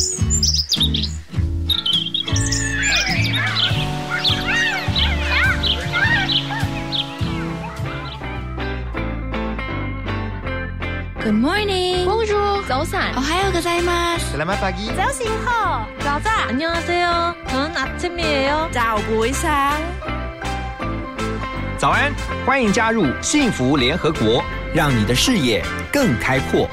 Good morning. Bonjour.早安. 오하요 고자이마스. Selamat pagi. 早醒好.早安. 안녕하세요. 저는 아침이에요. 早不一상早安，欢迎加入幸福联合国，让你的视野更开阔。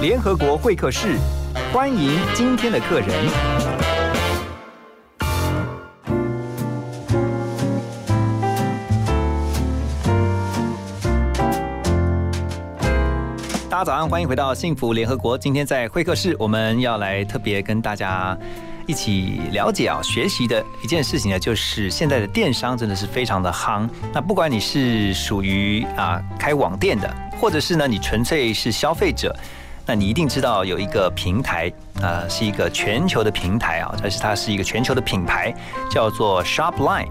联合国会客室，欢迎今天的客人。大家早上，欢迎回到幸福联合国。今天在会客室，我们要来特别跟大家一起了解啊，学习的一件事情呢，就是现在的电商真的是非常的夯。那不管你是属于啊开网店的，或者是呢你纯粹是消费者，那你一定知道有一个平台啊，是一个全球的平台啊，但是它是一个全球的品牌，叫做 Shopline。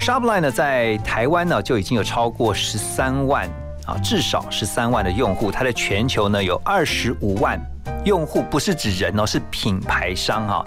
Shopline 呢，在台湾呢就已经有超过十三万。啊，至少十三万的用户，它在全球呢有二十五万用户，不是指人哦，是品牌商哈，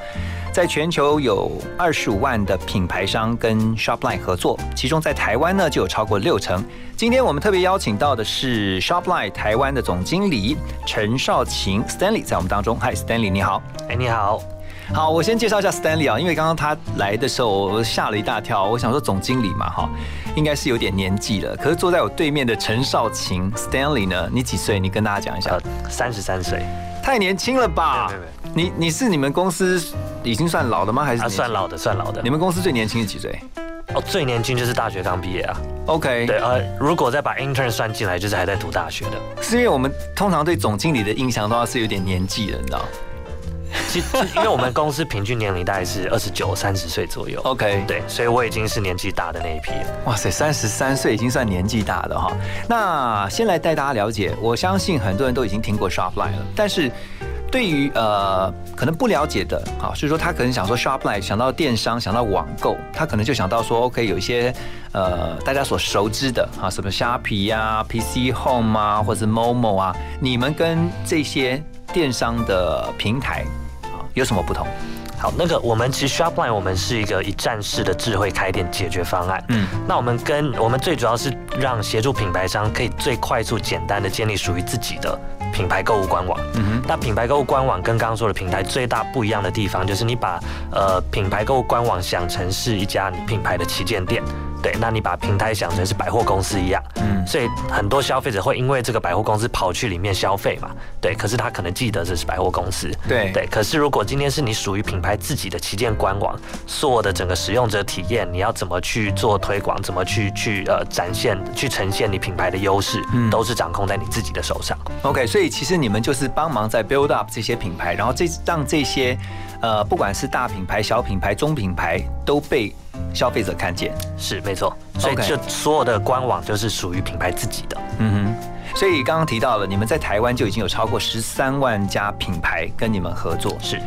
在全球有二十五万的品牌商跟 Shopline 合作，其中在台湾呢就有超过六成。今天我们特别邀请到的是 Shopline 台湾的总经理陈少晴 Stanley 在我们当中，嗨，Stanley 你好，哎你好。好，我先介绍一下 Stanley 啊，因为刚刚他来的时候，我吓了一大跳。我想说总经理嘛，哈，应该是有点年纪了。可是坐在我对面的陈少晴 Stanley 呢，你几岁？你跟大家讲一下。三十三岁，太年轻了吧？你你是你们公司已经算老的吗？还是算老的？算老的。你们公司最年轻是几岁？哦，最年轻就是大学刚毕业啊。OK，对，呃，如果再把 intern 算进来，就是还在读大学的。是因为我们通常对总经理的印象都要是有点年纪的，你知道。其实，因为我们公司平均年龄大概是二十九、三十岁左右。OK，对，所以我已经是年纪大的那一批了。哇塞，三十三岁已经算年纪大的哈。那先来带大家了解，我相信很多人都已经听过 Shopline 了，但是对于呃可能不了解的，啊，所以说他可能想说 Shopline 想到电商，想到网购，他可能就想到说 OK 有一些呃大家所熟知的啊，什么虾皮呀、PC Home 啊，或者 Momo 啊，你们跟这些电商的平台。有什么不同？好，那个我们其实 Shopline 我们是一个一站式的智慧开店解决方案。嗯，那我们跟我们最主要是让协助品牌商可以最快速、简单的建立属于自己的品牌购物官网。嗯哼，那品牌购物官网跟刚刚说的平台最大不一样的地方，就是你把呃品牌购物官网想成是一家品牌的旗舰店。对，那你把平台想成是百货公司一样，嗯，所以很多消费者会因为这个百货公司跑去里面消费嘛，对，可是他可能记得这是百货公司，对对，可是如果今天是你属于品牌自己的旗舰官网，所有的整个使用者体验，你要怎么去做推广，怎么去去呃展现，去呈现你品牌的优势，嗯，都是掌控在你自己的手上。OK，所以其实你们就是帮忙在 build up 这些品牌，然后这让这些呃不管是大品牌、小品牌、中品牌都被。消费者看见是没错，所以就所有的官网就是属于品牌自己的。嗯哼，所以刚刚提到了，你们在台湾就已经有超过十三万家品牌跟你们合作。是，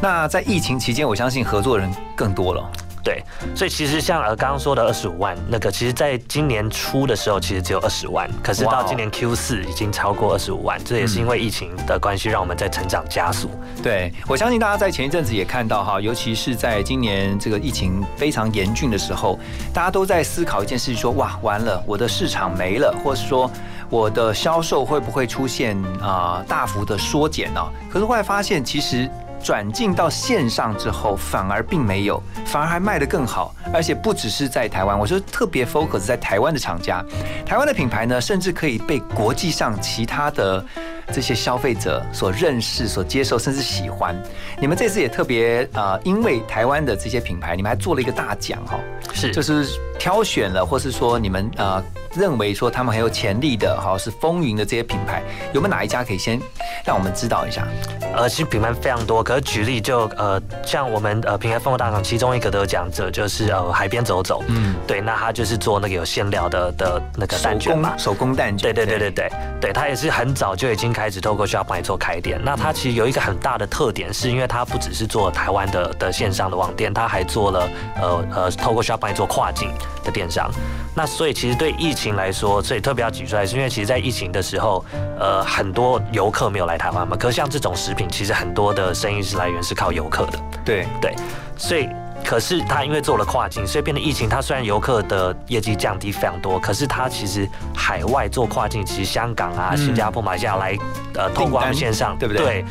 那在疫情期间，我相信合作人更多了。对，所以其实像呃刚刚说的二十五万那个，其实在今年初的时候其实只有二十万，可是到今年 Q 四已经超过二十五万，这也是因为疫情的关系，让我们在成长加速。对，我相信大家在前一阵子也看到哈，尤其是在今年这个疫情非常严峻的时候，大家都在思考一件事情，说哇完了，我的市场没了，或是说我的销售会不会出现啊大幅的缩减呢？可是后来发现，其实。转进到线上之后，反而并没有，反而还卖得更好，而且不只是在台湾，我说特别 focus 在台湾的厂家，台湾的品牌呢，甚至可以被国际上其他的这些消费者所认识、所接受，甚至喜欢。你们这次也特别啊，因为台湾的这些品牌，你们还做了一个大奖哈，是，就是挑选了，或是说你们啊。认为说他们很有潜力的，哈，是风云的这些品牌，有没有哪一家可以先让我们知道一下？呃，其实品牌非常多，可是举例就呃，像我们呃品牌风格大赏其中一个得奖者就是呃海边走走，嗯，对，那他就是做那个有馅料的的那个蛋卷嘛，手工蛋卷，对对对对对，对他也是很早就已经开始透过 Shopline 做开店。那他其实有一个很大的特点，是因为他不只是做台湾的的线上的网店，他还做了呃呃透过 Shopline 做跨境，的电商。那所以其实对疫情来说，所以特别要举出来，是因为其实，在疫情的时候，呃，很多游客没有来台湾嘛。可是像这种食品，其实很多的生意是来源是靠游客的。对对，所以。可是他因为做了跨境，所以变得疫情。他虽然游客的业绩降低非常多，可是他其实海外做跨境，其实香港啊、新加坡、马来西亚来呃，通过线上，对不对？对，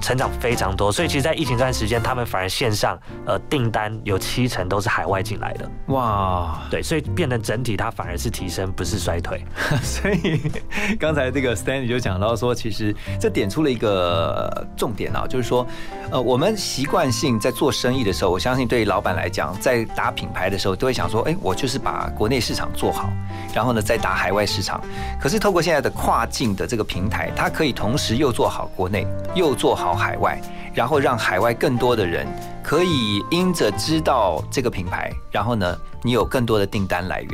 成长非常多。所以其实，在疫情这段时间，他们反而线上呃订单有七成都是海外进来的。哇，对，所以变得整体它反而是提升，不是衰退。所以刚才这个 Stanley 就讲到说，其实这点出了一个重点啊，就是说，呃，我们习惯性在做生意的时候，我相信对老板来讲，在打品牌的时候，都会想说，哎，我就是把国内市场做好，然后呢，再打海外市场。可是透过现在的跨境的这个平台，它可以同时又做好国内，又做好海外，然后让海外更多的人可以因着知道这个品牌，然后呢，你有更多的订单来源。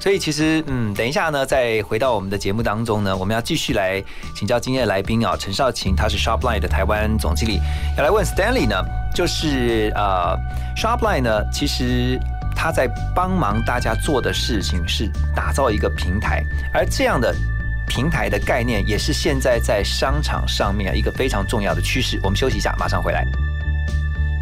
所以其实，嗯，等一下呢，再回到我们的节目当中呢，我们要继续来请教今天的来宾啊，陈少琴，他是 Shopline 的台湾总经理，要来问 Stanley 呢，就是呃，Shopline 呢，其实他在帮忙大家做的事情是打造一个平台，而这样的平台的概念也是现在在商场上面一个非常重要的趋势。我们休息一下，马上回来。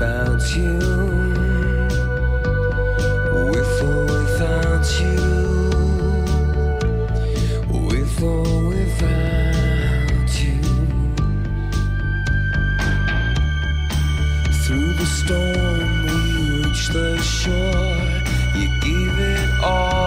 without you. With or without you. With or without you. Through the storm, we reach the shore. You give it all.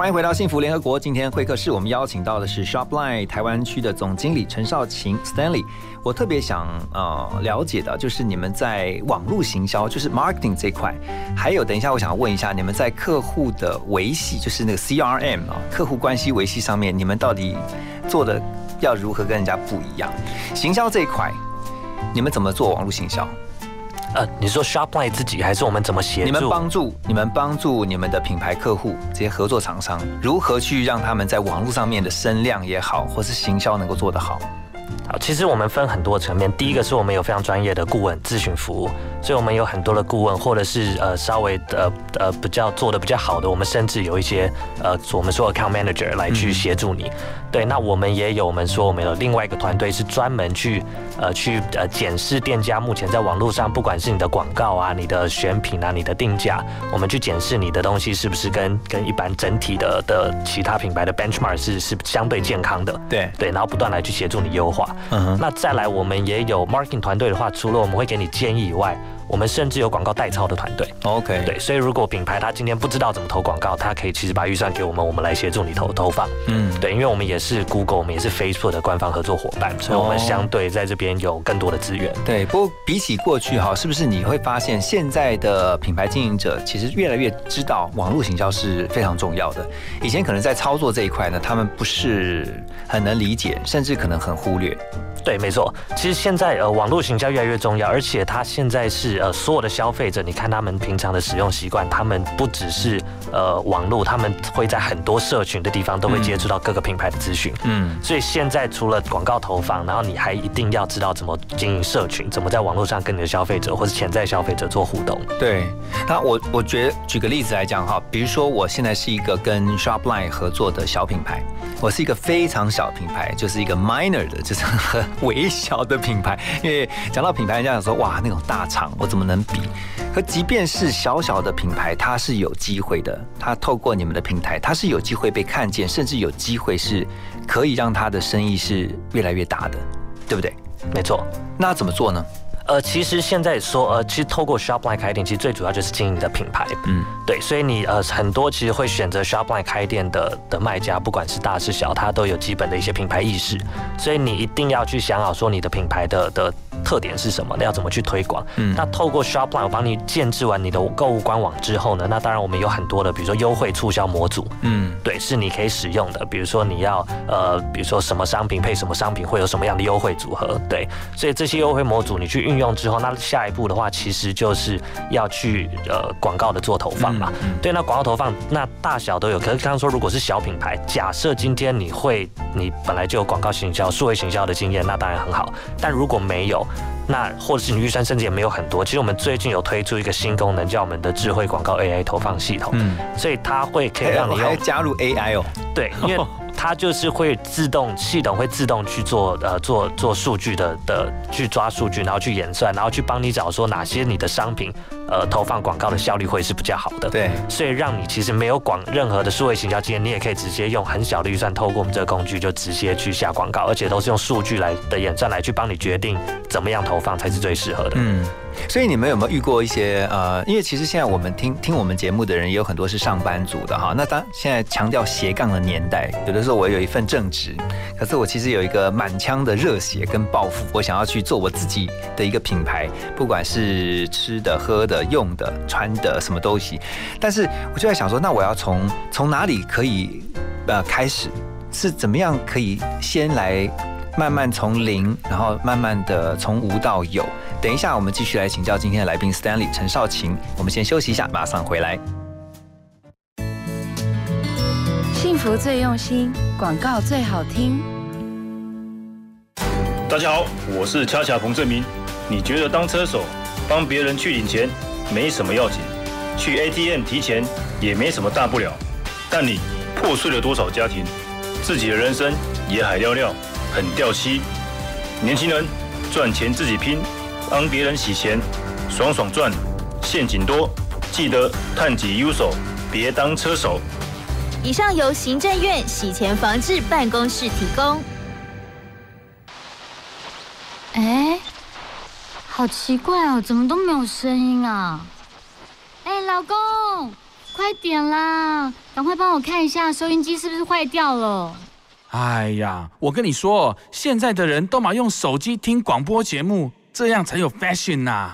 欢迎回到幸福联合国。今天会客室，我们邀请到的是 Shopline 台湾区的总经理陈少晴 Stanley。我特别想呃了解的，就是你们在网络行销，就是 marketing 这块，还有等一下，我想问一下，你们在客户的维系，就是那个 CRM 啊，客户关系维系上面，你们到底做的要如何跟人家不一样？行销这一块，你们怎么做网络行销？呃，你说 Shopline 自己，还是我们怎么协助？你们帮助你们帮助你们的品牌客户这些合作厂商，如何去让他们在网络上面的声量也好，或是行销能够做得好？好，其实我们分很多层面。第一个是我们有非常专业的顾问咨询服务，所以我们有很多的顾问，或者是呃稍微呃呃比较做的比较好的，我们甚至有一些呃我们说 account manager 来去协助你。对，那我们也有我们说我们有另外一个团队是专门去呃去呃检视店家目前在网络上，不管是你的广告啊、你的选品啊、你的定价，我们去检视你的东西是不是跟跟一般整体的的其他品牌的 benchmark 是是相对健康的。对对，然后不断来去协助你优化。嗯，那再来我们也有 marketing 团队的话，除了我们会给你建议以外。我们甚至有广告代操的团队，OK，对，所以如果品牌他今天不知道怎么投广告，他可以其实把预算给我们，我们来协助你投投放，嗯，对，因为我们也是 Google，我们也是 Facebook 的官方合作伙伴，所以我们相对在这边有更多的资源。对，不过比起过去哈，是不是你会发现现在的品牌经营者其实越来越知道网络行销是非常重要的？以前可能在操作这一块呢，他们不是很能理解，甚至可能很忽略。对，没错。其实现在呃，网络行销越来越重要，而且它现在是呃，所有的消费者，你看他们平常的使用习惯，他们不只是呃网络，他们会在很多社群的地方都会接触到各个品牌的资讯。嗯。所以现在除了广告投放，然后你还一定要知道怎么经营社群，怎么在网络上跟你的消费者或是潜在消费者做互动。对。那我我觉得举个例子来讲哈，比如说我现在是一个跟 Shopline 合作的小品牌，我是一个非常小品牌，就是一个 minor 的，就是很。微小的品牌，因为讲到品牌，人家想说哇，那种大厂我怎么能比？可即便是小小的品牌，它是有机会的。它透过你们的平台，它是有机会被看见，甚至有机会是可以让它的生意是越来越大的，对不对？没错。那怎么做呢？呃，其实现在说，呃，其实透过 Shopline 开店，其实最主要就是经营的品牌。嗯，对，所以你呃很多其实会选择 Shopline 开店的的卖家，不管是大是小，他都有基本的一些品牌意识。所以你一定要去想好说你的品牌的的。特点是什么？那要怎么去推广？嗯，那透过 Shopline 我帮你建制完你的购物官网之后呢？那当然我们有很多的，比如说优惠促销模组，嗯，对，是你可以使用的。比如说你要呃，比如说什么商品配什么商品会有什么样的优惠组合？对，所以这些优惠模组你去运用之后，那下一步的话其实就是要去呃广告的做投放嘛。对，那广告投放那大小都有。可是刚刚说如果是小品牌，假设今天你会你本来就有广告行销、数位行销的经验，那当然很好。但如果没有，那或者是你预算甚至也没有很多，其实我们最近有推出一个新功能，叫我们的智慧广告 AI 投放系统。嗯，所以它会可以让你用加入 AI 哦。对，因为它就是会自动系统会自动去做呃做做数据的的去抓数据，然后去演算，然后去帮你找说哪些你的商品。呃，投放广告的效率会是比较好的，对，所以让你其实没有广任何的数位行销经验，你也可以直接用很小的预算，透过我们这个工具就直接去下广告，而且都是用数据来的演算来去帮你决定怎么样投放才是最适合的。嗯。所以你们有没有遇过一些呃？因为其实现在我们听听我们节目的人也有很多是上班族的哈。那当现在强调斜杠的年代，有的时候我有一份正职，可是我其实有一个满腔的热血跟抱负，我想要去做我自己的一个品牌，不管是吃的、喝的、用的、穿的什么东西。但是我就在想说，那我要从从哪里可以呃开始？是怎么样可以先来慢慢从零，然后慢慢的从无到有？等一下，我们继续来请教今天的来宾 Stanley 陈少晴。我们先休息一下，马上回来。幸福最用心，广告最好听。大家好，我是恰恰彭正明。你觉得当车手帮别人去领钱没什么要紧，去 ATM 提钱也没什么大不了。但你破碎了多少家庭，自己的人生也海尿尿，很掉漆。年轻人赚钱自己拼。帮别人洗钱，爽爽赚，陷阱多，记得探己优手，别当车手。以上由行政院洗钱防治办公室提供。哎，好奇怪哦，怎么都没有声音啊？哎，老公。快点啦！赶快帮我看一下收音机是不是坏掉了。哎呀，我跟你说，现在的人都嘛用手机听广播节目，这样才有 fashion 呐。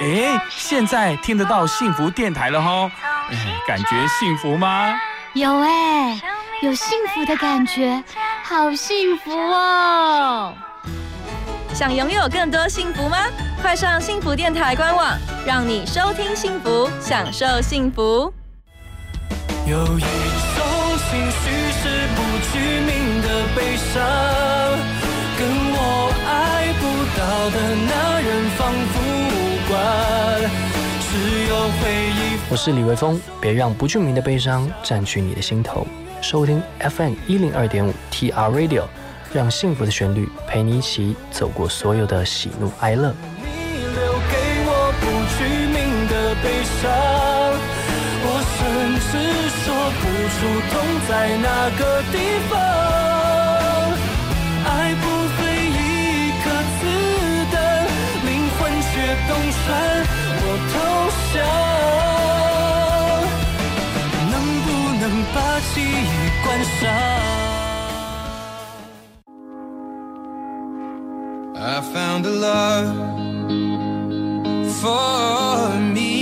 哎，现在听得到幸福电台了吼，哎，感觉幸福吗？有哎，有幸福的感觉，好幸福哦！想拥有更多幸福吗？快上幸福电台官网，让你收听幸福，享受幸福。有一种是不具名的悲伤，跟我爱不到的那人仿佛无关，只有回忆。我是李维峰，别让不具名的悲伤占据你的心头。收听 FM 一零二点五 TR Radio，让幸福的旋律陪你一起走过所有的喜怒哀乐。你留给我不具名的悲伤。是说不出痛在哪个地方，爱不费一颗子弹，灵魂却洞穿我投降，能不能把记忆关上？I found a love for me.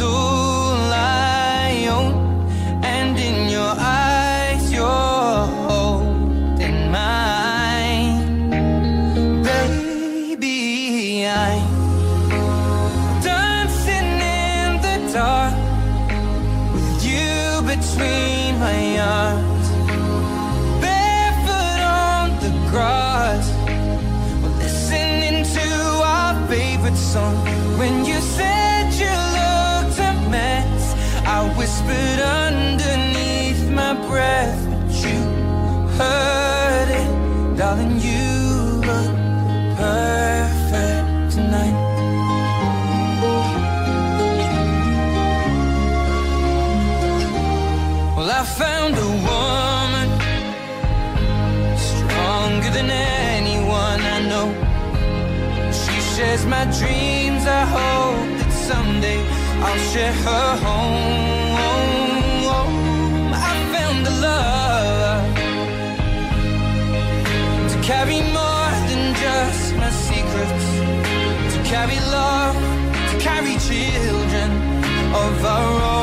azul. Darling. You look perfect tonight. Well, I found a woman stronger than anyone I know. She shares my dreams. I hope that someday I'll share her home. Carry love, to carry children of our own.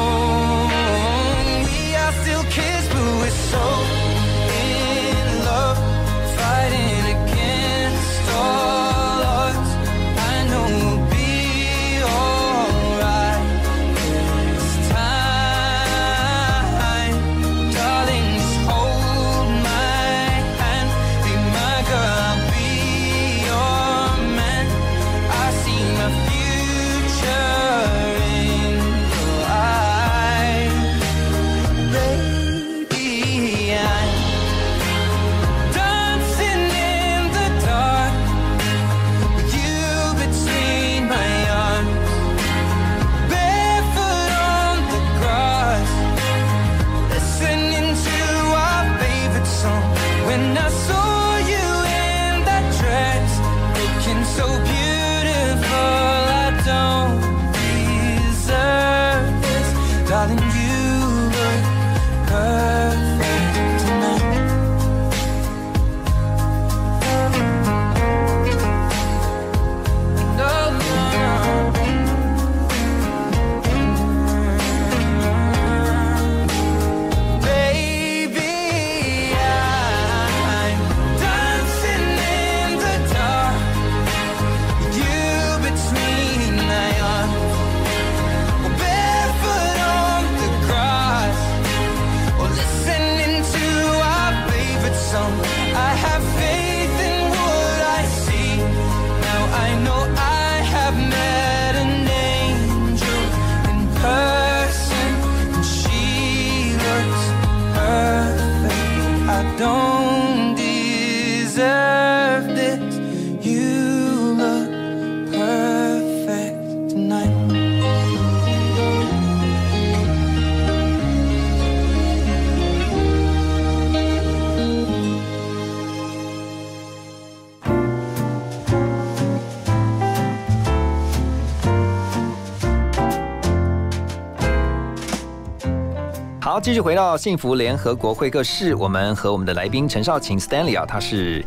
好，继续回到幸福联合国会客室，我们和我们的来宾陈少晴 Stanley 啊，他是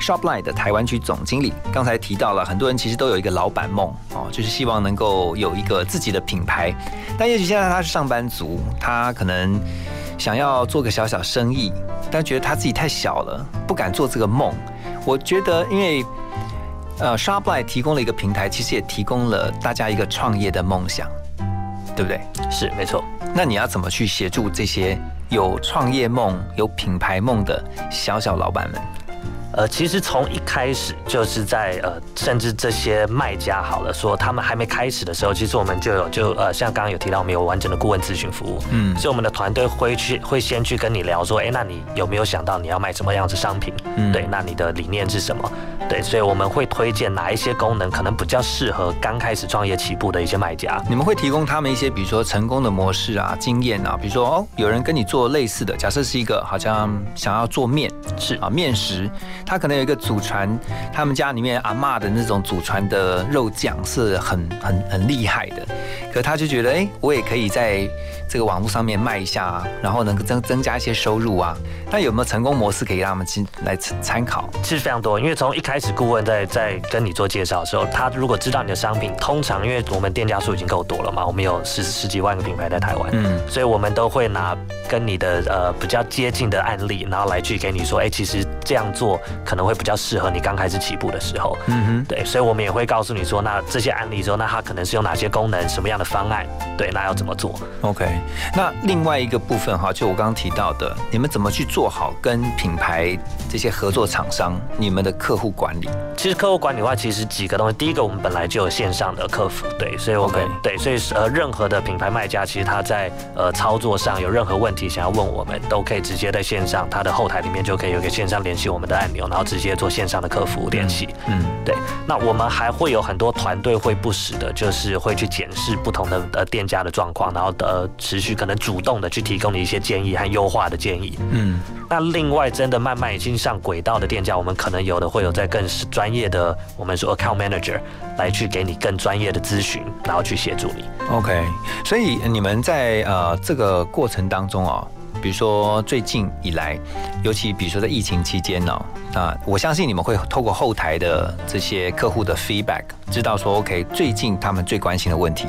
Shopline 的台湾区总经理。刚才提到了，很多人其实都有一个老板梦哦，就是希望能够有一个自己的品牌。但也许现在他是上班族，他可能想要做个小小生意，但觉得他自己太小了，不敢做这个梦。我觉得，因为呃，Shopline 提供了一个平台，其实也提供了大家一个创业的梦想，对不对？是，没错。那你要怎么去协助这些有创业梦、有品牌梦的小小老板们？呃，其实从一开始就是在呃，甚至这些卖家好了，说他们还没开始的时候，其实我们就有就呃，像刚刚有提到，我们有完整的顾问咨询服务，嗯，所以我们的团队会去会先去跟你聊说，哎，那你有没有想到你要卖什么样子商品？嗯，对，那你的理念是什么？对，所以我们会推荐哪一些功能可能比较适合刚开始创业起步的一些卖家。你们会提供他们一些，比如说成功的模式啊、经验啊，比如说哦，有人跟你做类似的，假设是一个好像想要做面，是啊，面食，他可能有一个祖传，他们家里面阿妈的那种祖传的肉酱是很很很厉害的，可他就觉得，哎，我也可以在这个网络上面卖一下啊，然后能够增增加一些收入啊。那有没有成功模式可以让他们进来参考？其实非常多，因为从一开始顾问在在跟你做介绍的时候，他如果知道你的商品，通常因为我们店家数已经够多了嘛，我们有十十几万个品牌在台湾，嗯，所以我们都会拿跟你的呃比较接近的案例，然后来去给你说，哎，其实这样做可能会比较适合你刚开始起步的时候，嗯哼，对，所以我们也会告诉你说，那这些案例之后，那它可能是用哪些功能，什么样的方案，对，那要怎么做？OK，那另外一个部分哈，就我刚刚提到的，你们怎么去做好跟品牌这些合作厂商你们的客户管理？其实客户管理的话，其实几个东西，第一个我们本来就有线上的客服，对，所以我们对，所以呃任何的品牌卖家，其实他在呃操作上有任何问题想要问我们，都可以直接在线上，他的后台里面就可以有个线上联系我们的按钮，然后直接做线上的客服联系。嗯，对。那我们还会有很多团队会不时的，就是会去检视不同的呃店家的状况，然后呃持续可能主动的去提供你一些建议和优化的建议。嗯，那另外真的慢慢已经上轨道的店家，我们可能有的会有在更专业的，我们说 account manager 来去给你更专业的咨询，然后去协助你。OK，所以你们在呃这个过程当中哦，比如说最近以来，尤其比如说在疫情期间呢，啊我相信你们会透过后台的这些客户的 feedback，知道说 OK 最近他们最关心的问题，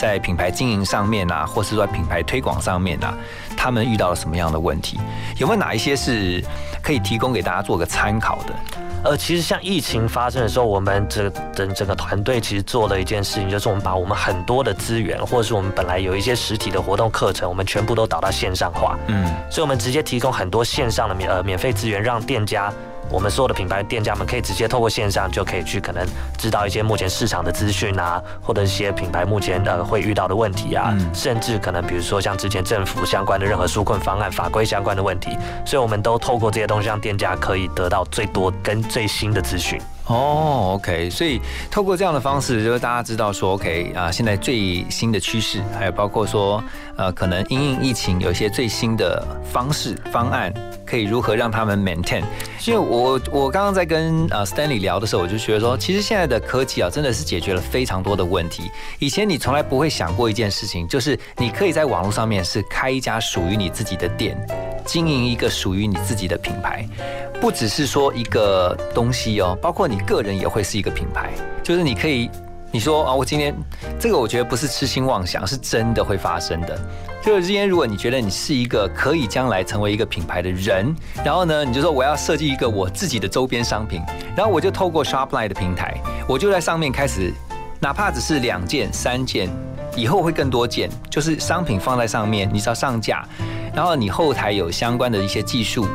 在品牌经营上面啊，或是说品牌推广上面啊，他们遇到了什么样的问题？有没有哪一些是可以提供给大家做个参考的？呃，其实像疫情发生的时候，我们这整整个团队其实做了一件事情，就是我们把我们很多的资源，或者是我们本来有一些实体的活动课程，我们全部都导到线上化。嗯，所以我们直接提供很多线上的免呃免费资源，让店家。我们所有的品牌店家们可以直接透过线上就可以去可能知道一些目前市场的资讯啊，或者一些品牌目前呃会遇到的问题啊，甚至可能比如说像之前政府相关的任何纾困方案、法规相关的问题，所以我们都透过这些东西让店家可以得到最多跟最新的资讯。哦，OK，所以透过这样的方式，就是大家知道说，OK 啊，现在最新的趋势，还有包括说，呃，可能因应疫情有一些最新的方式方案，可以如何让他们 maintain。因为我我刚刚在跟呃 Stanley 聊的时候，我就觉得说，其实现在的科技啊，真的是解决了非常多的问题。以前你从来不会想过一件事情，就是你可以在网络上面是开一家属于你自己的店，经营一个属于你自己的品牌。不只是说一个东西哦，包括你个人也会是一个品牌。就是你可以，你说啊，我今天这个，我觉得不是痴心妄想，是真的会发生的。就是今天，如果你觉得你是一个可以将来成为一个品牌的人，然后呢，你就说我要设计一个我自己的周边商品，然后我就透过 Shopline 的平台，我就在上面开始，哪怕只是两件、三件，以后会更多见，就是商品放在上面，你只要上架，然后你后台有相关的一些技术。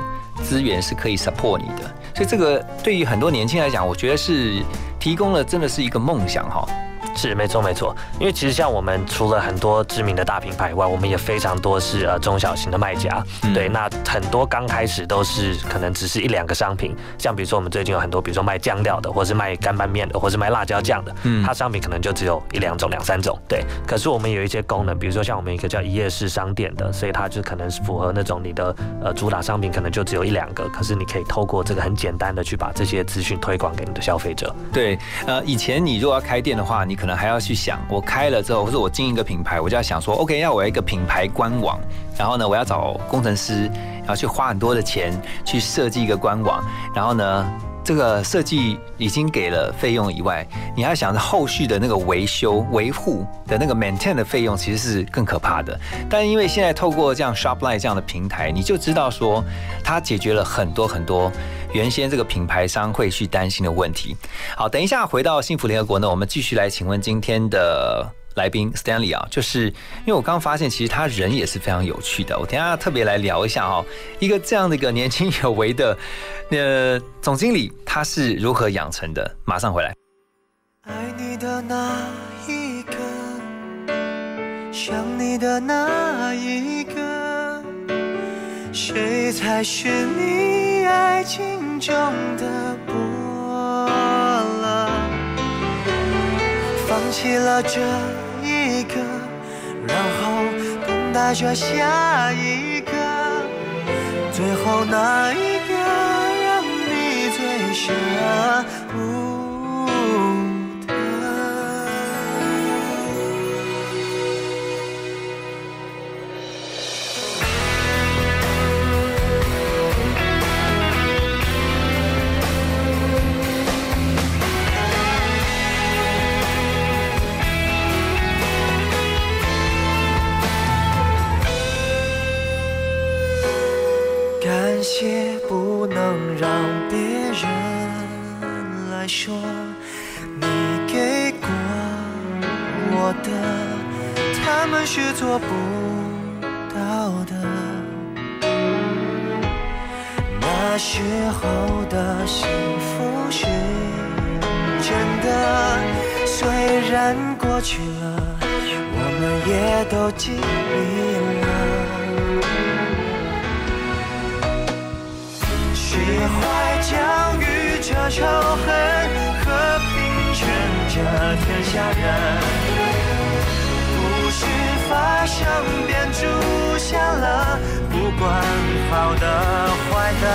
资源是可以 support 你的，所以这个对于很多年轻人来讲，我觉得是提供了真的是一个梦想哈。是没错没错，因为其实像我们除了很多知名的大品牌以外，我们也非常多是呃中小型的卖家。对，那很多刚开始都是可能只是一两个商品，像比如说我们最近有很多，比如说卖酱料的，或是卖干拌面的，或是卖辣椒酱的，嗯，它商品可能就只有一两种、两三种。对，可是我们有一些功能，比如说像我们一个叫一页式商店的，所以它就可能是符合那种你的呃主打商品可能就只有一两个，可是你可以透过这个很简单的去把这些资讯推广给你的消费者。对，呃，以前你如果要开店的话，你可能还要去想，我开了之后，或者我经营一个品牌，我就要想说，OK，要我一个品牌官网，然后呢，我要找工程师，然后去花很多的钱去设计一个官网，然后呢。这个设计已经给了费用以外，你还想着后续的那个维修维护的那个 maintain 的费用，其实是更可怕的。但因为现在透过这样 Shopline 这样的平台，你就知道说，它解决了很多很多原先这个品牌商会去担心的问题。好，等一下回到幸福联合国呢，我们继续来请问今天的。来宾 Stanley 啊，就是因为我刚刚发现，其实他人也是非常有趣的。我等下特别来聊一下哦，一个这样的一个年轻有为的呃总经理，他是如何养成的？马上回来。爱你的那一个，想你的那一个，谁才是你爱情中的波澜？放弃了这。然后等待着下一个，最后那一个让你最舍不。让别人来说你给过我的，他们是做不到的。那时候的幸福是真的，虽然过去了，我们也都经历了。释怀教育着仇恨，和平劝着天下人。故事发生便注下了，不管好的坏的，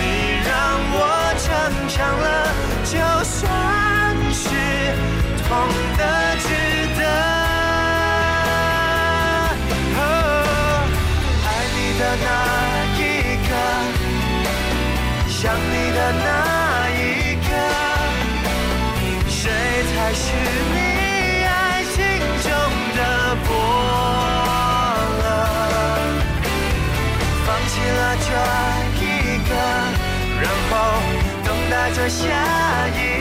你让我逞强了，就算是痛的值得。爱你的那，想你的那一刻，谁才是你？爱情中的波，放弃了这一个，然后等待着下一个，一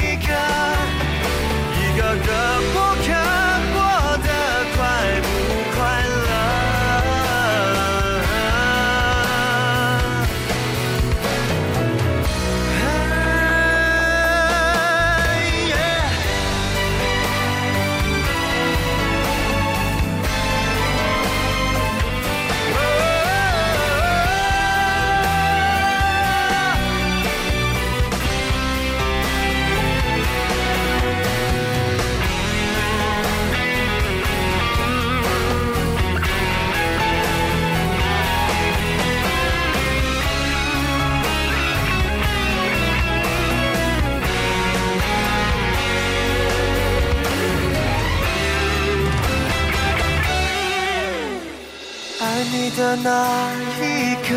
你的那一刻，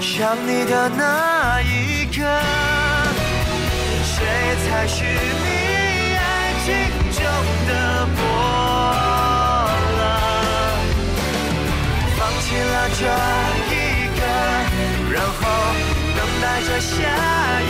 想你的那一刻，谁才是你爱情中的波澜？放弃了这一个，然后等待着下一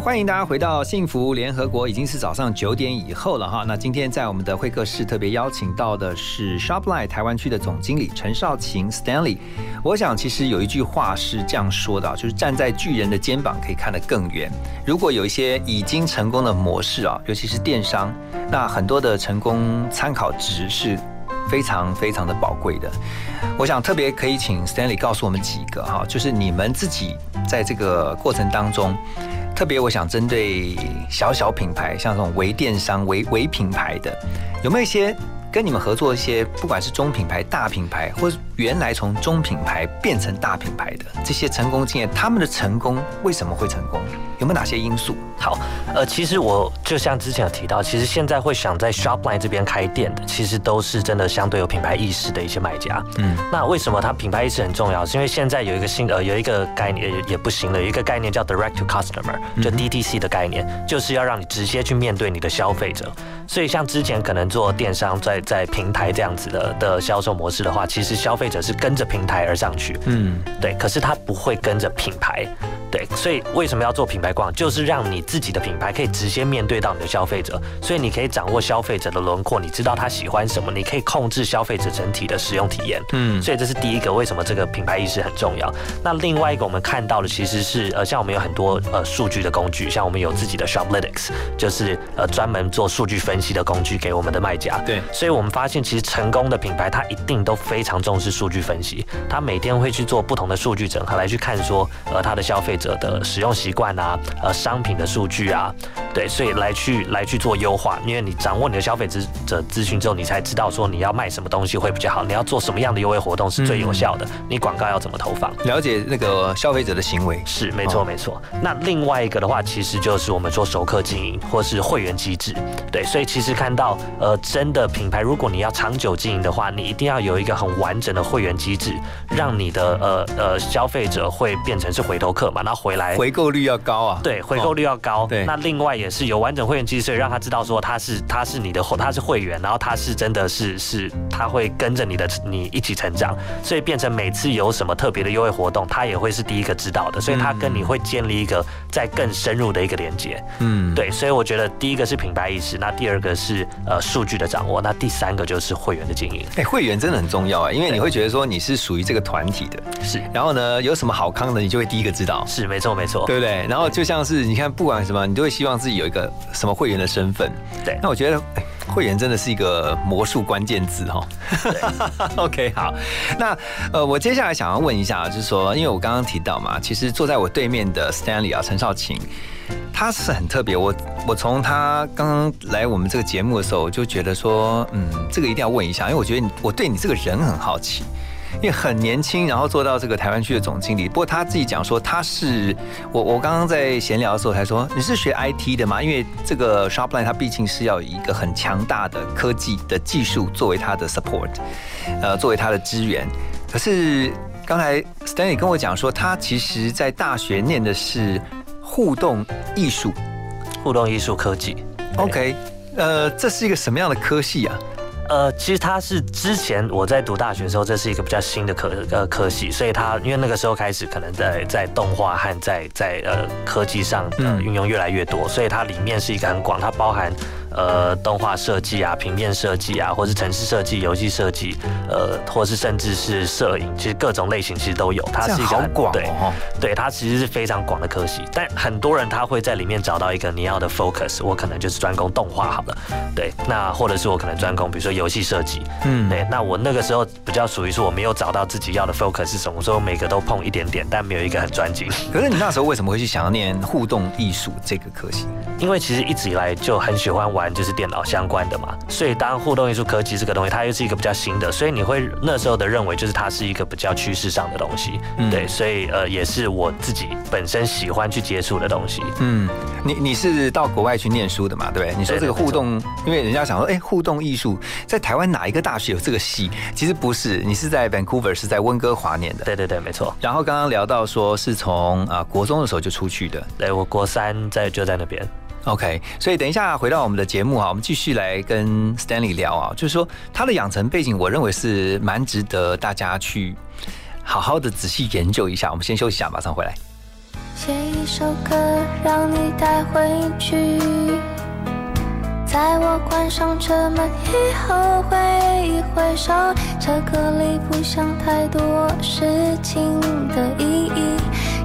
欢迎大家回到幸福联合国，已经是早上九点以后了哈。那今天在我们的会客室特别邀请到的是 Shopline 台湾区的总经理陈少晴 Stanley。我想其实有一句话是这样说的，就是站在巨人的肩膀可以看得更远。如果有一些已经成功的模式啊，尤其是电商，那很多的成功参考值是非常非常的宝贵的。我想特别可以请 Stanley 告诉我们几个哈，就是你们自己在这个过程当中。特别，我想针对小小品牌，像这种微电商、微微品牌的，有没有一些跟你们合作一些，不管是中品牌、大品牌，或是原来从中品牌变成大品牌的这些成功经验，他们的成功为什么会成功？有没有哪些因素？好，呃，其实我就像之前有提到，其实现在会想在 Shopline 这边开店的，其实都是真的相对有品牌意识的一些买家。嗯，那为什么它品牌意识很重要？是因为现在有一个新呃有一个概念也不行了，有一个概念叫 Direct to Customer，就 DTC 的概念，就是要让你直接去面对你的消费者。所以像之前可能做电商在在平台这样子的的销售模式的话，其实消费者是跟着平台而上去。嗯，对，可是他不会跟着品牌。对，所以为什么要做品牌广？就是让你自己的品牌可以直接面对到你的消费者，所以你可以掌握消费者的轮廓，你知道他喜欢什么，你可以控制消费者整体的使用体验。嗯，所以这是第一个，为什么这个品牌意识很重要。那另外一个我们看到的其实是呃，像我们有很多呃数据的工具，像我们有自己的 Shoplitics，就是呃专门做数据分析的工具给我们的卖家。对，所以我们发现其实成功的品牌，它一定都非常重视数据分析，它每天会去做不同的数据整合来去看说呃它的消费者的使用习惯啊，呃商品的数据啊，对，所以来去来去做优化，因为你掌握你的消费者资讯之后，你才知道说你要卖什么东西会比较好，你要做什么样的优惠活动是最有效的，你广告要怎么投放，了解那个消费者的行为。是没错没错。那另外一个的话，其实就是我们说熟客经营或是会员机制，对，所以其实看到呃真的品牌，如果你要长久经营的话，你一定要有一个很完整的会员机制，让你的呃呃消费者会变成是回头客嘛，然后回来回购率要高啊，对，回购率要高，对。那另外也是有完整会员机制，所以让他知道说他是他是你的他是会员，然后他是真的是是他会跟着你的你一起成长，所以变成每次有什么特别的优惠活动，他也会是第一个知道的，所以他跟你会建立一个在更深入的一个连接，嗯，对。所以我觉得第一个是品牌意识，那第二个是呃数据的掌握，那第三个就是会员的经营。哎，会员真的很重要啊，因为你会觉得说你是属于这个团体的，是。然后呢，有什么好康的，你就会第一个知道，是没错没错，对不对？然后就像是你看，不管什么，你都会希望自己有一个什么会员的身份。对，那我觉得会员真的是一个魔术关键字哈。OK，好，那呃，我接下来想要问一下，就是说，因为我刚刚提到嘛，其实坐在我对面的 Stanley 啊，陈少晴，他是很特别。我我从他刚刚来我们这个节目的时候，我就觉得说，嗯，这个一定要问一下，因为我觉得你我对你这个人很好奇。因为很年轻，然后做到这个台湾区的总经理。不过他自己讲说，他是我我刚刚在闲聊的时候才说，你是学 IT 的吗？因为这个 Shopline 它毕竟是要以一个很强大的科技的技术作为它的 support，呃，作为它的资源。可是刚才 Stanley 跟我讲说，他其实在大学念的是互动艺术，互动艺术科技。OK，呃，这是一个什么样的科系啊？呃，其实它是之前我在读大学的时候，这是一个比较新的科呃科系，所以它因为那个时候开始可能在在动画和在在呃科技上呃运用越来越多，所以它里面是一个很广，它包含。呃，动画设计啊，平面设计啊，或是城市设计、游戏设计，呃，或是甚至是摄影，其实各种类型其实都有。它是一个很广对对，它其实是非常广的科系。但很多人他会在里面找到一个你要的 focus，我可能就是专攻动画好了。对，那或者是我可能专攻，比如说游戏设计。嗯，对。那我那个时候比较属于说我没有找到自己要的 focus 是什么，所以我每个都碰一点点，但没有一个很专精。可是你那时候为什么会去想要念互动艺术这个科系？因为其实一直以来就很喜欢玩。玩就是电脑相关的嘛，所以当互动艺术科技这个东西，它又是一个比较新的，所以你会那时候的认为就是它是一个比较趋势上的东西，嗯对，所以呃也是我自己本身喜欢去接触的东西。嗯，你你是到国外去念书的嘛？对不对？你说这个互动，因为人家想说，哎，互动艺术在台湾哪一个大学有这个系？其实不是，你是在 Vancouver，是在温哥华念的。对对对，没错。然后刚刚聊到说是从啊国中的时候就出去的，对我国三在就在那边。OK，所以等一下回到我们的节目哈，我们继续来跟 Stanley 聊啊，就是说他的养成背景，我认为是蛮值得大家去好好的仔细研究一下。我们先休息一下，马上回来。写一首歌让你带回去，在我关上车门以后挥一挥手，这歌里不想太多事情的意义。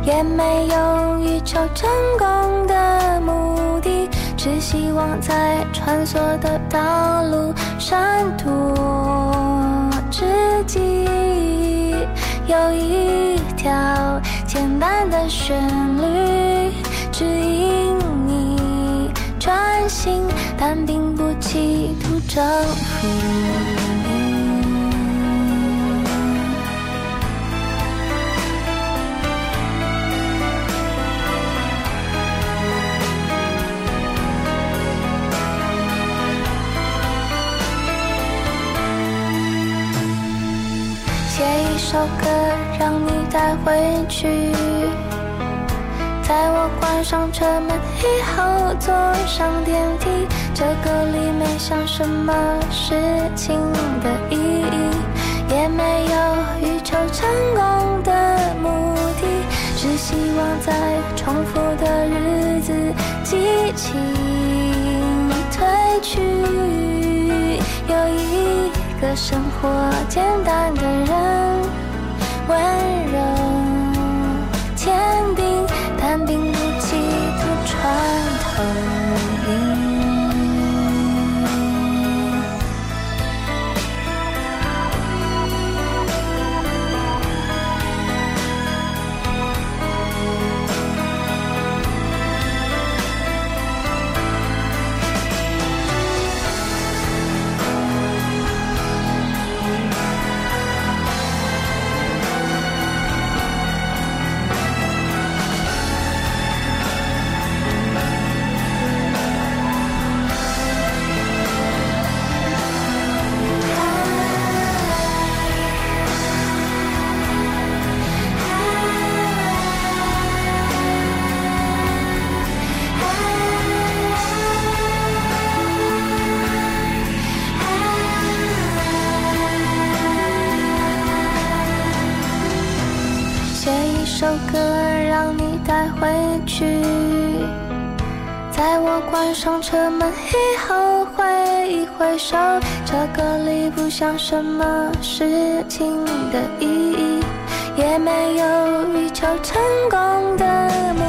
也没有欲求成功的目，只希望在穿梭的道路闪躲之际，有一条简单的旋律指引你专心，但并不企图征服。写一首歌让你带回去，在我关上车门以后坐上电梯。这歌里没想什么事情的意义，也没有欲求成功的目的，只希望在重复的日子激情褪去，生活简单的人。温柔上车门以后挥一挥手，这个里不像什么事情的意义，也没有欲求成功的目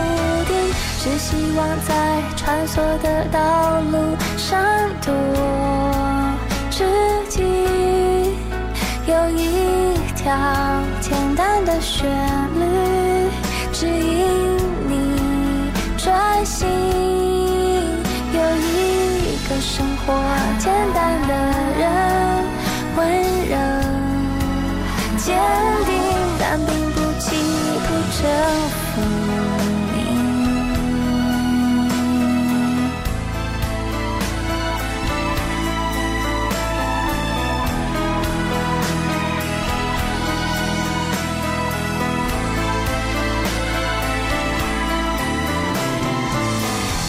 的，只希望在穿梭的道路上多知己，有一条简单的旋律指引你专心。生活简单的人，温柔坚定，但并不企图征服你。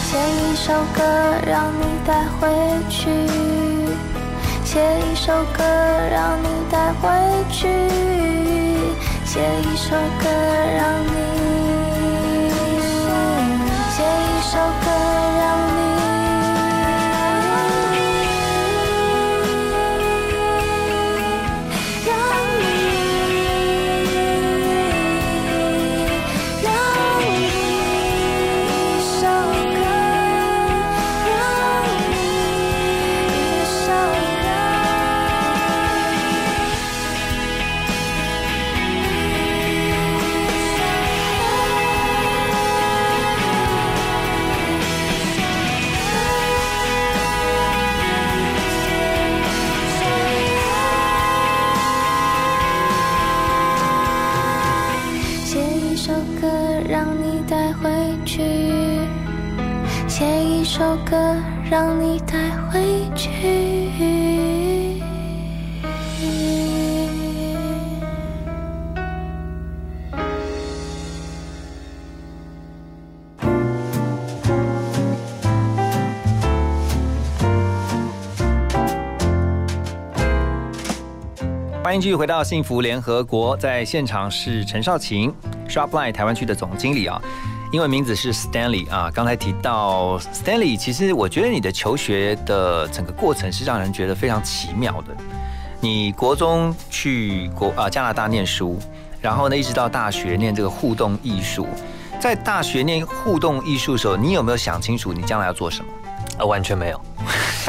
写一首歌让你。带回去，写一首歌让你带回去，写一首歌让你，让你带回去。欢迎继续回到幸福联合国，在现场是陈少晴，Shopline 台湾区的总经理啊，英文名字是 Stanley 啊。刚才提到 Stanley，其实我觉得你的求学的整个过程是让人觉得非常奇妙的。你国中去国啊加拿大念书，然后呢一直到大学念这个互动艺术，在大学念互动艺术的时候，你有没有想清楚你将来要做什么？呃，完全没有。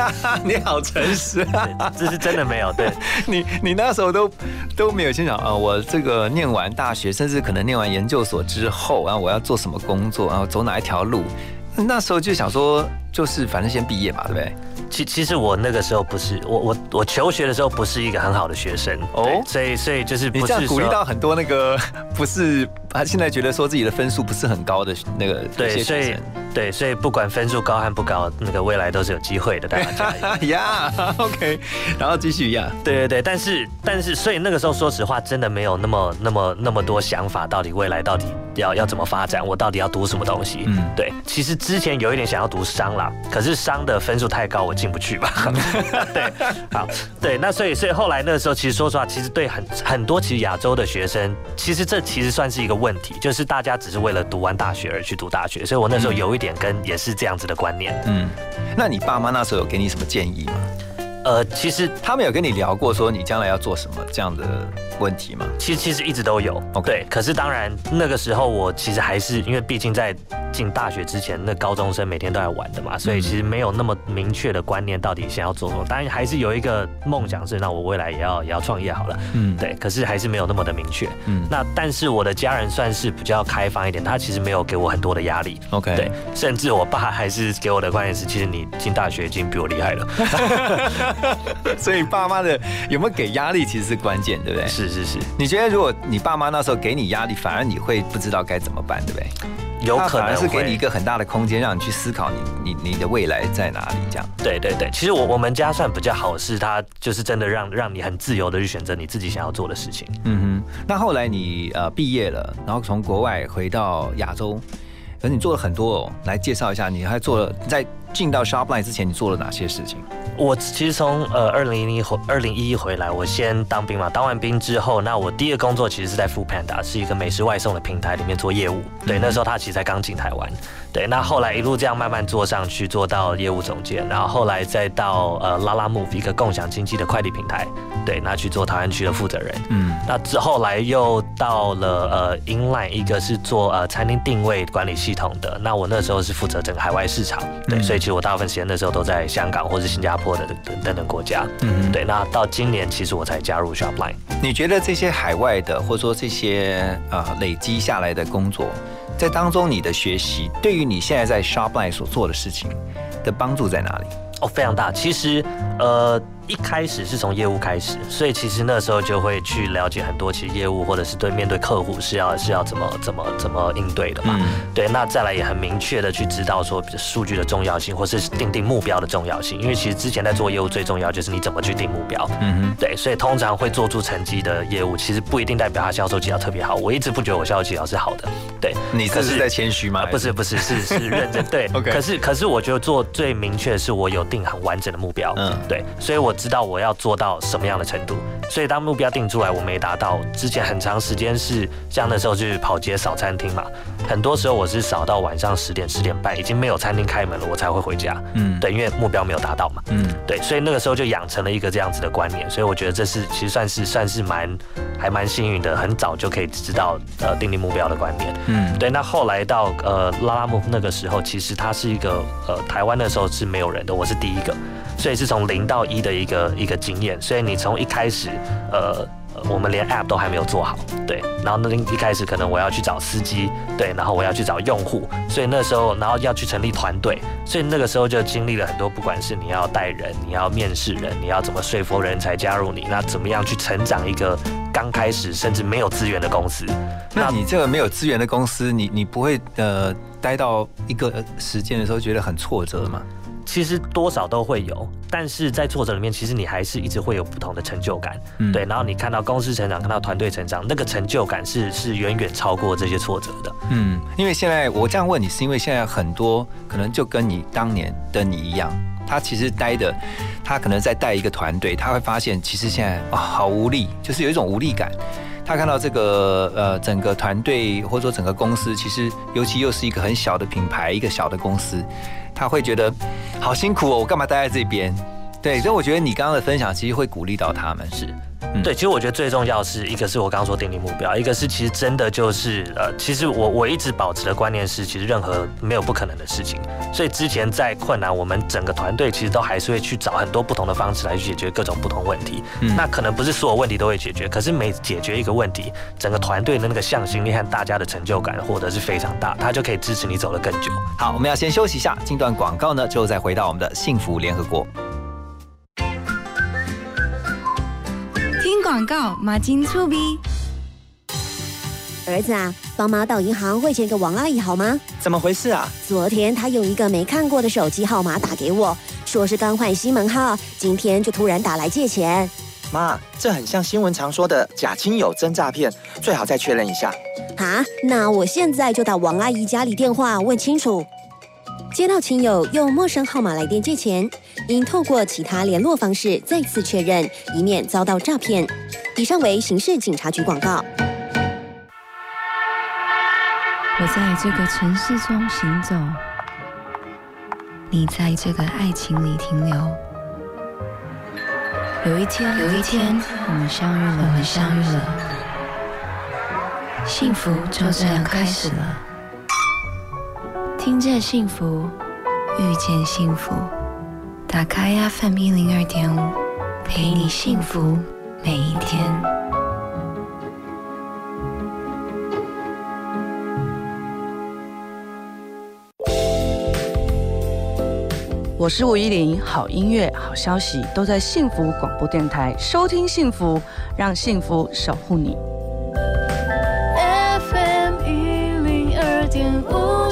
你好诚实啊，这是真的没有。对 你，你那时候都都没有心想啊，我这个念完大学，甚至可能念完研究所之后，然后我要做什么工作，然后走哪一条路？那时候就想说，就是反正先毕业嘛，对不对？其其实我那个时候不是我我我求学的时候不是一个很好的学生哦，所以所以就是你这样鼓励到很多那个 不是他现在觉得说自己的分数不是很高的那个对，所以对所以不管分数高和不高，那个未来都是有机会的，大家加油 呀！OK，然后继续呀，对对对，但是但是所以那个时候说实话真的没有那么那么那么多想法，到底未来到底要要怎么发展，我到底要读什么东西？嗯，对，其实之前有一点想要读商啦，可是商的分数太高，我。进不去吧？对，好，对，那所以所以后来那个时候，其实说实话，其实对很很多其实亚洲的学生，其实这其实算是一个问题，就是大家只是为了读完大学而去读大学，所以我那时候有一点跟也是这样子的观念。嗯，那你爸妈那时候有给你什么建议吗？呃，其实他们有跟你聊过说你将来要做什么这样的问题吗？其实其实一直都有，对。可是当然那个时候我其实还是因为毕竟在进大学之前，那高中生每天都在玩的嘛，所以其实没有那么明确的观念到底想要做什么。当然还是有一个梦想是，那我未来也要也要创业好了。嗯，对。可是还是没有那么的明确。嗯，那但是我的家人算是比较开放一点，他其实没有给我很多的压力。OK，对。甚至我爸还是给我的观念是，其实你进大学已经比我厉害了。所以爸妈的有没有给压力，其实是关键，对不对？是是是。你觉得如果你爸妈那时候给你压力，反而你会不知道该怎么办，对不对？有可能是给你一个很大的空间，让你去思考你你你的未来在哪里，这样。对对对，其实我我们家算比较好，是他就是真的让让你很自由的去选择你自己想要做的事情。嗯哼。那后来你呃毕业了，然后从国外回到亚洲，可是你做了很多，哦，来介绍一下，你还做了在进到 Shopline 之前，你做了哪些事情？我其实从呃二零一回二零一一回来，我先当兵嘛。当完兵之后，那我第一个工作其实是在 Food Panda，是一个美食外送的平台里面做业务。对，那时候他其实才刚进台湾。对，那后来一路这样慢慢做上去，做到业务总监，然后后来再到呃拉拉 Move 一个共享经济的快递平台，对，那去做台湾区的负责人。嗯，那之后来又到了呃 Inline，一个是做呃餐厅定位管理系统的。那我那时候是负责整个海外市场，对，所以其实我大部分时间的时候都在香港或是新加坡的等等等国家。嗯，对，那到今年其实我才加入 Shopline。你觉得这些海外的或者说这些呃累积下来的工作？在当中，你的学习对于你现在在 Shopline 所做的事情的帮助在哪里？哦，非常大。其实，呃。一开始是从业务开始，所以其实那时候就会去了解很多，其实业务或者是对面对客户是要是要怎么怎么怎么应对的嘛。对，那再来也很明确的去知道说数据的重要性，或是定定目标的重要性。因为其实之前在做业务最重要就是你怎么去定目标。嗯哼。对，所以通常会做出成绩的业务，其实不一定代表他销售技巧特别好。我一直不觉得我销售技巧是好的。对，你这是在谦虚吗？不是不是是是 认真。对。OK。可是可是我觉得做最明确的是我有定很完整的目标。嗯。对，所以我知道我要做。到什么样的程度？所以当目标定出来，我没达到，之前很长时间是像那时候就是跑街扫餐厅嘛，很多时候我是扫到晚上十点十点半，已经没有餐厅开门了，我才会回家。嗯，对，因为目标没有达到嘛。嗯，对，所以那个时候就养成了一个这样子的观念，所以我觉得这是其实算是算是蛮还蛮幸运的，很早就可以知道呃定立目标的观念。嗯，对，那后来到呃拉拉木那个时候，其实它是一个呃台湾那时候是没有人的，我是第一个。所以是从零到一的一个一个经验，所以你从一开始，呃我们连 App 都还没有做好，对。然后那一开始可能我要去找司机，对，然后我要去找用户，所以那时候然后要去成立团队，所以那个时候就经历了很多，不管是你要带人，你要面试人，你要怎么说服人才加入你，那怎么样去成长一个刚开始甚至没有资源的公司？那你这个没有资源的公司，你你不会呃待到一个时间的时候觉得很挫折吗？其实多少都会有，但是在挫折里面，其实你还是一直会有不同的成就感，对。然后你看到公司成长，看到团队成长，那个成就感是是远远超过这些挫折的。嗯，因为现在我这样问你，是因为现在很多可能就跟你当年的你一样，他其实待的，他可能在带一个团队，他会发现其实现在啊好无力，就是有一种无力感。他看到这个呃整个团队或者说整个公司，其实尤其又是一个很小的品牌，一个小的公司。他会觉得好辛苦哦，我干嘛待在这边？对，所以我觉得你刚刚的分享其实会鼓励到他们，是。对，其实我觉得最重要是一个是我刚刚说定立目标，一个是其实真的就是呃，其实我我一直保持的观念是，其实任何没有不可能的事情。所以之前在困难，我们整个团队其实都还是会去找很多不同的方式来去解决各种不同问题。那可能不是所有问题都会解决，可是每解决一个问题，整个团队的那个向心力和大家的成就感获得是非常大，它就可以支持你走得更久。好，我们要先休息一下，进段广告呢，之后再回到我们的幸福联合国。广告马金粗逼。儿子啊，帮妈到银行汇钱给王阿姨好吗？怎么回事啊？昨天她用一个没看过的手机号码打给我，说是刚换新门号，今天就突然打来借钱。妈，这很像新闻常说的假亲友真诈骗，最好再确认一下。啊，那我现在就打王阿姨家里电话问清楚。接到亲友用陌生号码来电借钱，应透过其他联络方式再次确认，以免遭到诈骗。以上为刑事警察局广告。我在这个城市中行走，你在这个爱情里停留。有一天，有一天，我们相遇了，我们相遇了，幸福就这样开始了。听见幸福，遇见幸福。打开 FM 一零二点五，陪你幸福每一天。我是吴依林，好音乐、好消息都在幸福广播电台。收听幸福，让幸福守护你。FM 一零二点五，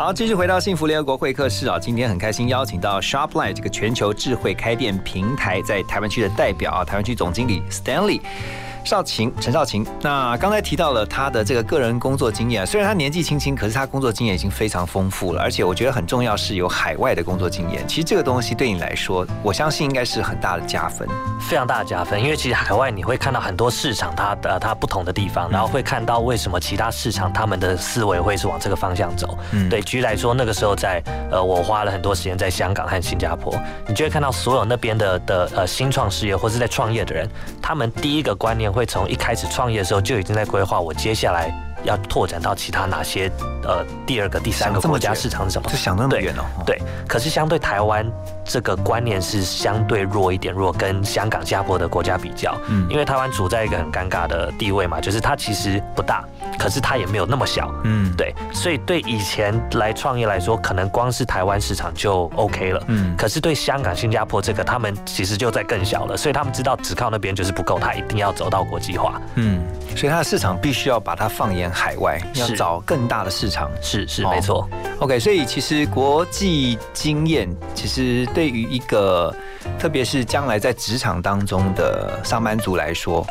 好，继续回到幸福联合国会客室啊！今天很开心邀请到 Shopline 这个全球智慧开店平台在台湾区的代表啊，台湾区总经理 Stanley。少晴，陈少晴。那刚才提到了他的这个个人工作经验，虽然他年纪轻轻，可是他工作经验已经非常丰富了。而且我觉得很重要是有海外的工作经验。其实这个东西对你来说，我相信应该是很大的加分，非常大的加分。因为其实海外你会看到很多市场，它的它不同的地方，然后会看到为什么其他市场他们的思维会是往这个方向走。嗯，对。举例来说，那个时候在呃，我花了很多时间在香港和新加坡，你就会看到所有那边的的呃新创事业或是在创业的人，他们第一个观念。会从一开始创业的时候就已经在规划，我接下来要拓展到其他哪些呃第二个、第三个国家市场是什么？就想那么远哦。对，可是相对台湾这个观念是相对弱一点，如果跟香港、新加坡的国家比较，嗯，因为台湾处在一个很尴尬的地位嘛，就是它其实不大。可是它也没有那么小，嗯，对，所以对以前来创业来说，可能光是台湾市场就 OK 了，嗯，可是对香港、新加坡这个，他们其实就在更小了，所以他们知道只靠那边就是不够，他一定要走到国际化，嗯，所以它的市场必须要把它放眼海外，要找更大的市场，是是没错，OK，所以其实国际经验其实对于一个，特别是将来在职场当中的上班族来说，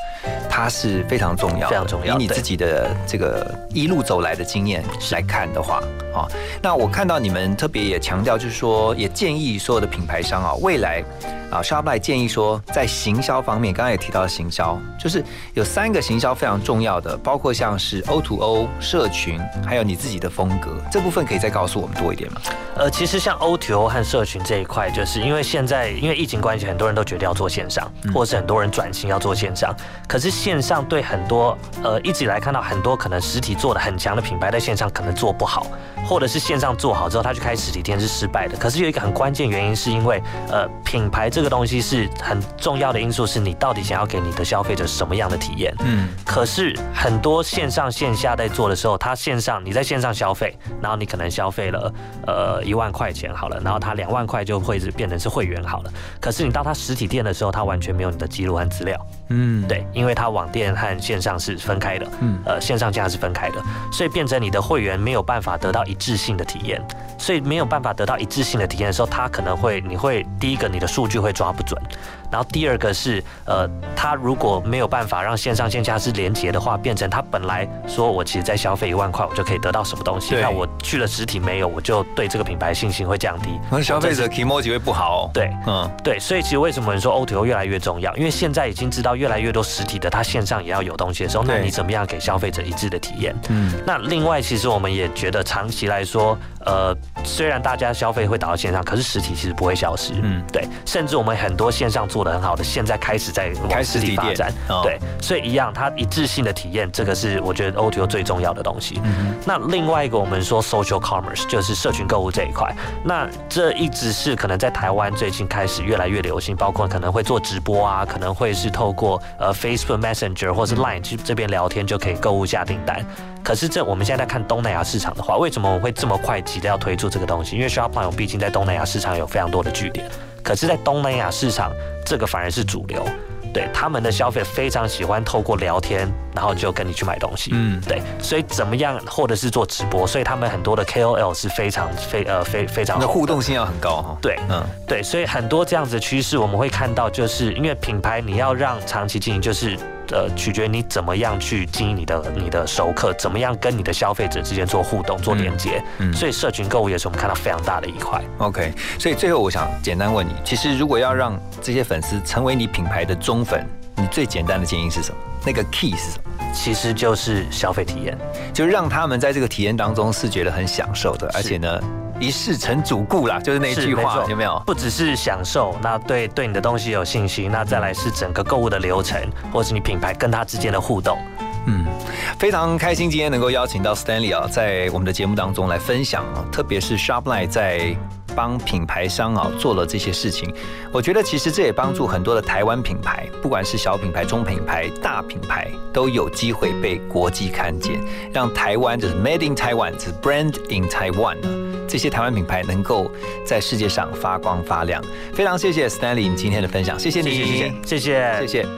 它是非常重要，非常重要，以你自己的这。个一路走来的经验来看的话，啊，那我看到你们特别也强调，就是说也建议所有的品牌商啊，未来啊，Shopify 建议说，在行销方面，刚刚也提到了行销，就是有三个行销非常重要的，包括像是 O to O 社群，还有你自己的风格，这部分可以再告诉我们多一点吗？呃，其实像 O to O 和社群这一块，就是因为现在因为疫情关系，很多人都决定要做线上，或者是很多人转型要做线上。可是线上对很多呃一直以来看到很多可能实体做的很强的品牌，在线上可能做不好，或者是线上做好之后，他去开实体店是失败的。可是有一个很关键原因，是因为呃品牌这个东西是很重要的因素，是你到底想要给你的消费者什么样的体验。嗯。可是很多线上线下在做的时候，他线上你在线上消费，然后你可能消费了呃一万块钱好了，然后他两万块就会是变成是会员好了。可是你到他实体店的时候，他完全没有你的记录和资料。嗯，对，因为他网店和线上是分开的，嗯，呃，线上价是分开的，所以变成你的会员没有办法得到一致性的体验。所以没有办法得到一致性的体验的时候，他可能会你会第一个你的数据会抓不准。然后第二个是，呃，他如果没有办法让线上线下是连接的话，变成他本来说我其实在消费一万块，我就可以得到什么东西，那我去了实体没有，我就对这个品牌信心会降低，那消费者 emoji 会不好。对，嗯，对，所以其实为什么人说 O2O 越来越重要？因为现在已经知道越来越多实体的，它线上也要有东西的时候，那你怎么样给消费者一致的体验？嗯，那另外其实我们也觉得长期来说，呃，虽然大家消费会导到线上，可是实体其实不会消失。嗯，对，甚至我们很多线上做的很好的，现在开始在往实体发展。对，所以一样，它一致性的体验，这个是我觉得 O T O 最重要的东西。那另外一个，我们说 social commerce 就是社群购物这一块，那这一直是可能在台湾最近开始越来越流行，包括可能会做直播啊，可能会是透过呃 Facebook Messenger 或是 Line 去这边聊天就可以购物下订单。可是这我们现在在看东南亚市场的话，为什么我会这么快急着要推出这个东西？因为 Shopify 毕竟在东南亚市场有非常多的据点，可是，在东南亚市场这个反而是主流，对他们的消费非常喜欢透过聊天，然后就跟你去买东西，嗯，对，所以怎么样，或者是做直播，所以他们很多的 KOL 是非常非呃非非常那互动性要很高哈，对，嗯，对，所以很多这样子的趋势我们会看到，就是因为品牌你要让长期经营，就是。呃，取决于你怎么样去经营你的你的熟客，怎么样跟你的消费者之间做互动、做连接。嗯，所以社群购物也是我们看到非常大的一块。OK，所以最后我想简单问你，其实如果要让这些粉丝成为你品牌的忠粉，你最简单的建议是什么？那个 key 是什么？其实就是消费体验，就让他们在这个体验当中是觉得很享受的，而且呢。一世成主顾啦，就是那句话，有没有？不只是享受，那对对你的东西有信心，那再来是整个购物的流程，或是你品牌跟他之间的互动。嗯，非常开心今天能够邀请到 Stanley 啊，在我们的节目当中来分享啊，特别是 Shopline 在。帮品牌商啊做了这些事情，我觉得其实这也帮助很多的台湾品牌，不管是小品牌、中品牌、大品牌，都有机会被国际看见，让台湾就是 Made in Taiwan，是 Brand in Taiwan 呢，这些台湾品牌能够在世界上发光发亮。非常谢谢 Stanley 今天的分享，谢谢你，谢谢，谢谢，谢谢。